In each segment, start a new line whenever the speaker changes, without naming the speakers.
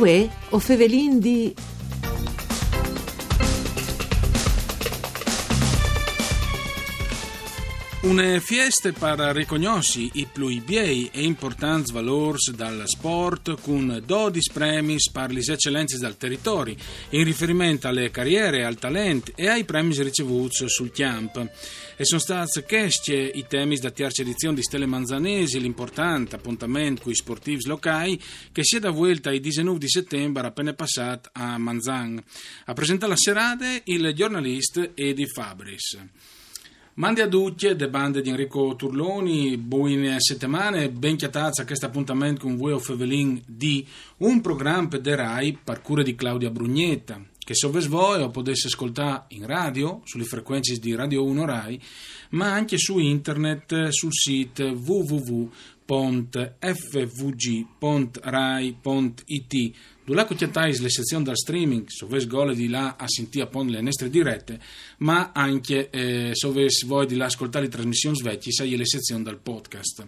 Uè, o Fevelin di...
Une fieste per riconosci i più bei e importanti valori dal sport con 12 premi per le eccellenze del territorio in riferimento alle carriere, al talento e ai premi ricevuti sul camp. E sono stati questi i temi da terza edizione di Stelle Manzanesi, l'importante appuntamento con i sportivi locali che si è da vuelta il 19 di settembre appena passato a Manzan. A presentare la serata il giornalista Edi Fabris. Mandi a tutti de bande di Enrico Turloni, buone settimane, ben chiatazza questo appuntamento con voi o Fevelin di un programma de Rai per cura di Claudia Brugnetta, che se voi o potesse ascoltare in radio, sulle frequenze di Radio 1 Rai, ma anche su internet sul sito www.fvg.rai.it dove chiatais le sezioni dal streaming, se gole di là a sentire appunto le nostre dirette, ma anche eh, se voi di là ascoltare le trasmissioni vecchie, sai le sezioni dal podcast.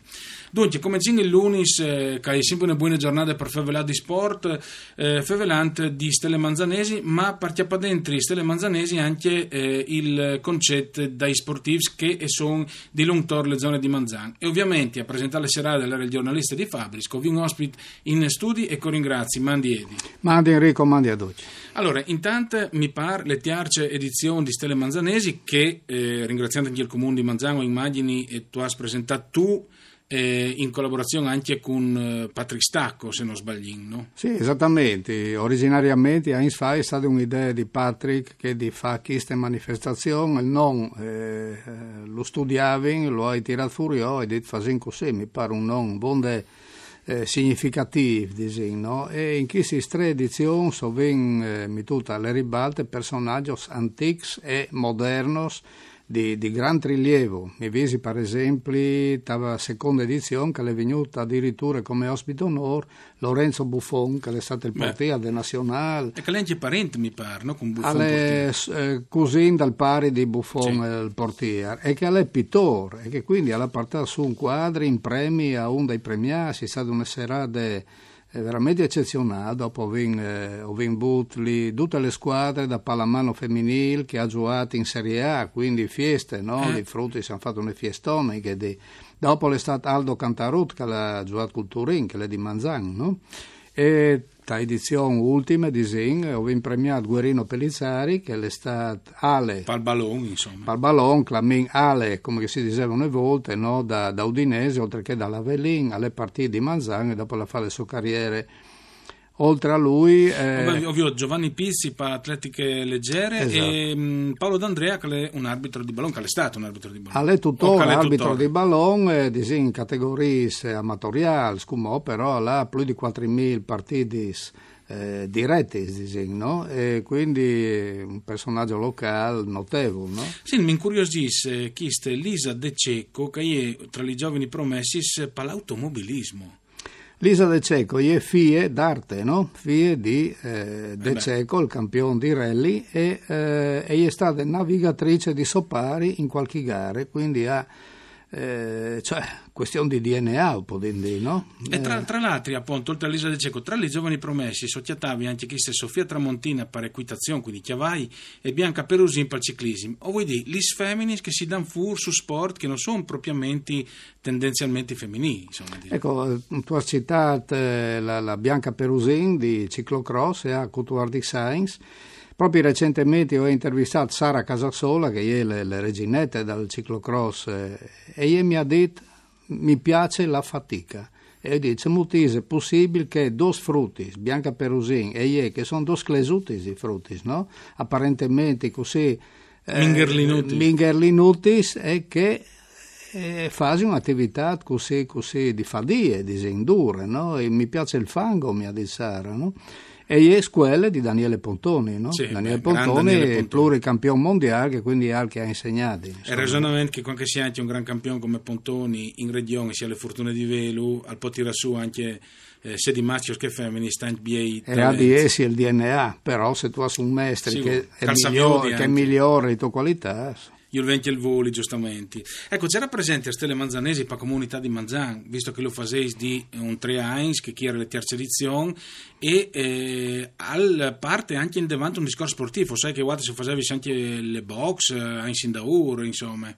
Dunque, come il lunis, eh, che è sempre una buona giornata per Fevelà di sport, eh, Fevelant di Stelle Manzanesi, ma partiamo dentro Stelle Manzanesi anche eh, il concetto dai sportivi che sono di Lungtor, le zone di Manzan. E ovviamente a presentare le serate dell'area il giornalista di Fabris, vi un ospite in studi e con ringrazi, mandi Edi.
Mandi Enrico, mandi a Ducci.
Allora, intanto mi pare le tiarce edizioni di Stelle Manzanesi che, eh, ringraziando anche il comune di Manzano, immagini, e tu hai presentato tu eh, in collaborazione anche con eh, Patrick Stacco, se non sbaglio, no?
Sì, esattamente. Originariamente a Insfai è stata un'idea di Patrick che di fare questa manifestazione, non eh, lo studiavi, lo hai tirato fuori e hai detto facendo così, mi pare un non buon eh, significativo, no? e in queste tre edizioni sono eh, mi tutta le ribalte personaggi antichi e moderni di, di gran rilievo. Mi visi per esempio la seconda edizione che è venuta addirittura come ospite onore Lorenzo Buffon che è stato il portiere del Nazionale.
E che lei è parente mi pare, no? Con
Buffon è eh, cugino dal pari di Buffon, sì. il portiere, e che è pittore e che quindi ha portato su un quadro in premi a uno dei premiati, è stata una serata è veramente eccezionale. Dopo ho eh, vinto tutte le squadre da pallamano femminile che ha giocato in Serie A, quindi feste, no? Eh. I frutti si hanno fatto una fiestone. Di... Dopo è stato Aldo Cantarut che ha giocato col Turin, che è di Manzan, no? E la edizione ultima di Zing ho premiato Guerino Pellizzari che è stato Ale
Pal ballon insomma
Pal ballon, Clamin Ale come si diceva una volta no? da, da Udinese oltre che dall'Avelin alle partite di Manzano e dopo la fa le sue carriere Oltre a lui...
Eh... Ovvio, Giovanni per atletiche leggere esatto. e um, Paolo D'Andrea che è un arbitro di ballon, che è stato un arbitro di ballon.
È tuttora un arbitro tuttora. di ballon, eh, in categorie amatoriali, scumò, però ha più di 4.000 partiti eh, diretti, disin, no? e quindi un personaggio locale notevole. No?
Sì, mi incuriosisce chi è Lisa De Cecco, che è tra i giovani promessi per l'automobilismo.
Lisa De Cecco è figlia d'arte, no? figlia di eh, De eh Cecco, il campione di rally, e, eh, è stata navigatrice di Sopari in qualche gara, quindi ha eh, cioè, questione di DNA, può dire, no?
E tra, eh. tra l'altro, appunto, oltre a Lisa De Cecco, tra i giovani promessi, sottiatavi anche chi se Sofia Tramontina per equitazione, quindi Chiavai, e Bianca Perusin per il ciclismo. O vuoi dire, gli femmini che si danno fur su sport che non sono propriamente tendenzialmente femminili. Insomma,
ecco, tu hai citato eh, la, la Bianca Perusin di ciclocross e a Couture di Science Proprio recentemente ho intervistato Sara Casasola, che è le, le reginette del ciclocross, eh, e lei mi ha detto mi piace la fatica. E dice, è possibile che due frutti, bianca perusin e io, che sono due clesuti i frutti, no? Apparentemente così...
Eh, Mingerlinutis.
e che eh, fai un'attività così, così di fadie, di indure, no? E mi piace il fango, mi ha detto Sara, no? E è scuole di Daniele Pontoni, no?
Sì,
Daniele, Pontoni Daniele pluricampione mondiale che quindi è che ha insegnato.
Il ragionamento che anche sia anche un gran campione come Pontoni in regione sia le fortune di Velu, al po' tira su anche eh, sia di maschio che femmini stanno BA
e ha di essi il DNA però se tu hai un mestre sì, che, è migliore, che migliore di tua qualità
il venti e il voli, giustamente. Ecco, c'era presente a Stelle Manzanesi per comunità di Manzan, visto che lo faceis di un 3 1 che era la terza edizione, e eh, al parte anche in davanti un discorso sportivo, sai che guarda se facevi anche le box, eh, in Sindaur, insomma.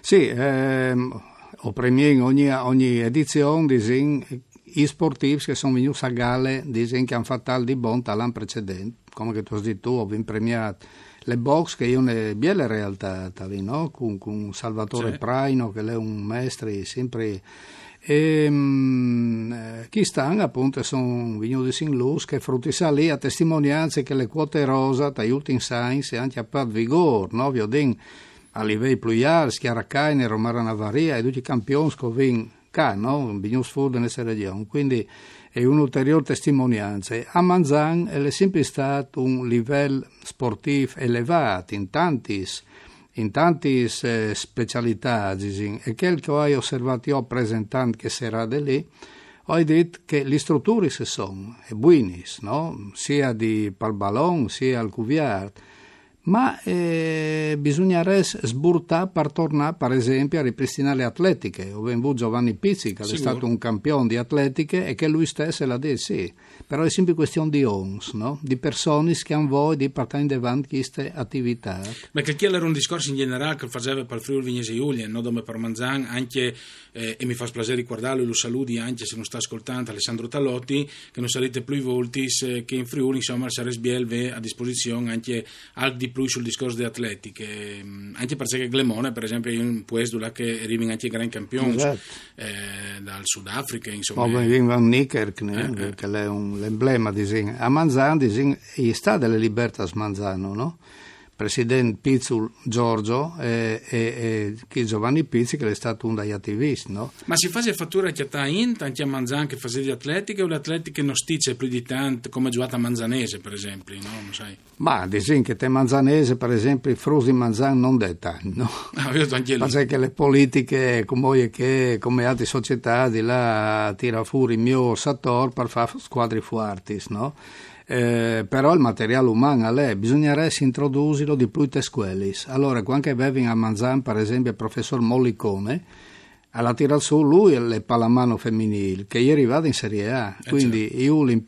Sì, ehm, ho premiato in ogni, ogni edizione, disin, i sportivi che sono venuti a gare, disin, che hanno fatto di buon l'anno precedente, come che tu hai detto ho premiato le box che io ne biele realtà no? con, con Salvatore sì. Praino che è un maestro sempre e um, chi stanno appunto sono venuti in luz che frutti lì a testimonianze che le quote rosa da ultimi science anche a per vigore no? Viodin a livello più alti Schiara Caine, Romara Navaria e tutti i campioni che vengono qua no? Vignos Food in questa regione quindi è un'ulteriore testimonianza. A Manzan è sempre stato un livello sportivo elevato in tanti in tante eh, specialità e quel che ho osservato io presentando che sarà di lì ho detto che le strutture si sono e no? sia di palballon sia al cuviar ma eh, bisognerebbe sburtare per tornare per esempio a ripristinare le atletiche. Ho venuto Giovanni Pizzi che è stato un campione di atletiche e che lui stesso l'ha detto sì. Però è sempre questione di ONS no? di persone che hanno voglia di portare in avanti queste attività.
Ma che era un discorso in generale che faceva per il Friuli Vignese Giulia non come per Manzan anche eh, e mi fa piacere ricordarlo e lo saluti anche se non sta ascoltando Alessandro Tallotti che non sarete più i volti che in Friuli insomma sarà SBL a disposizione anche al di più sul discorso di atletiche, mm, anche perché Glemone, per esempio, è un paese dove arrivano anche i grandi campioni esatto. eh, dal Sudafrica, insomma.
Ma
eh.
Van Niekerk, eh, eh. che è un, l'emblema di A Manzano, di sta delle libertà Manzano, no? Presidente Pizzul Giorgio e, e, e Giovanni Pizzi che è stato un degli attivisti. No?
Ma si fa fattura che a Int, anche a Manzan che fa di atletica o le atletiche non stice più di tanto come giocata Manzanese per esempio? No?
Ma dicono che te Manzanese per esempio Frusi Manzan non tanto. No?
Ah, io anche
lì. Perché le politiche come, che, come altre società di là tira fuori il mio sattor per fare squadri forti, no? Eh, però il materiale umano è, bisognerebbe introdurlo di più tesquelis. Allora, quando avevi a Manzan, per esempio, il professor Mollicone, alla tira su lui le pallamano femminili, che ieri va in Serie A. Eh Quindi certo. io in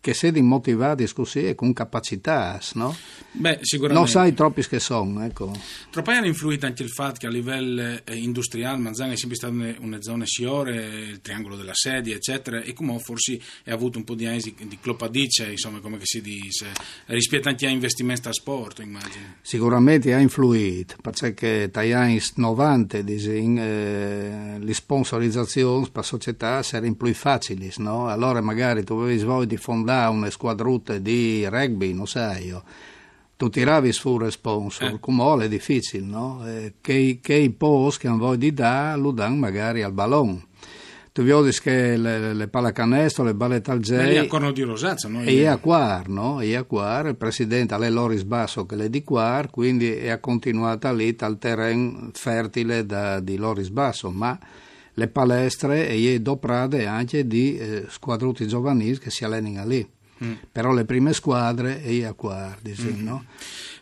che siete motivati così con capacità, no?
Beh, sicuramente.
Non sai troppi che sono, ecco.
Troppo hanno influito anche il fatto che a livello eh, industriale Manzana è sempre stata una zona siore, il triangolo della sedia, eccetera, e come forse ha avuto un po' di anni di clopadice, insomma, come si dice, rispetto anche a investimenti a sport, immagino.
Sicuramente ha influito, perché dagli anni 90 disin, eh, le sponsorizzazioni per la società erano più facili, no? Allora magari tu avevi voglia di fondare una squadrute di rugby, non sai io, tu tiravi su sponsor, eh. come è difficile, no? Eh, che, che i post che hanno voglia di dare, lo danno magari al ballon. Tu vedi che le, le pallacanestro, le balle talgei...
E a Corno di Rosazza, no?
E a Quar, no? E a Quar, il presidente è Loris Basso che è di Quar, quindi è continuata lì dal terreno fertile da, di Loris Basso, ma le palestre e doprade anche di eh, squadruti giovanili che si allenano lì. Mm. Però le prime squadre e a quarti, sì, mm. no?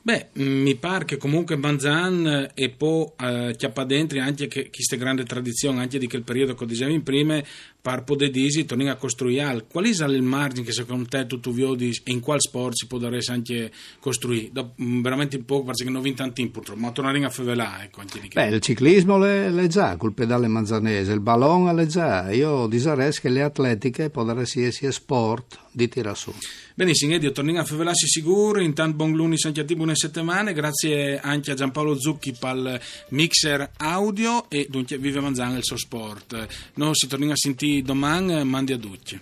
Beh, mm, mi pare che comunque Manzan e poi eh, chiappa dentro anche che questa grande tradizione, anche di quel periodo che dicevi prima, per poter dire, tornare a costruire. Qual è il margine che secondo te tu vedi e in quale sport si può anche costruire? Da, mm, veramente poco, perché non vinto tanti purtroppo, ma tornare a fevelare. Ecco,
Beh, il ciclismo è già, col pedale manzanese, il ballon è già. Io disarei che le atletiche possono essere sport di tira su.
Benissimo, Edio, torniamo a fevelarsi sicuro, intanto buon luni, santi a buone settimane, grazie anche a Giampaolo Zucchi il mixer audio e dunque vive Manzana il suo sport. Noi si torniamo a sentire domani, mandi a tutti.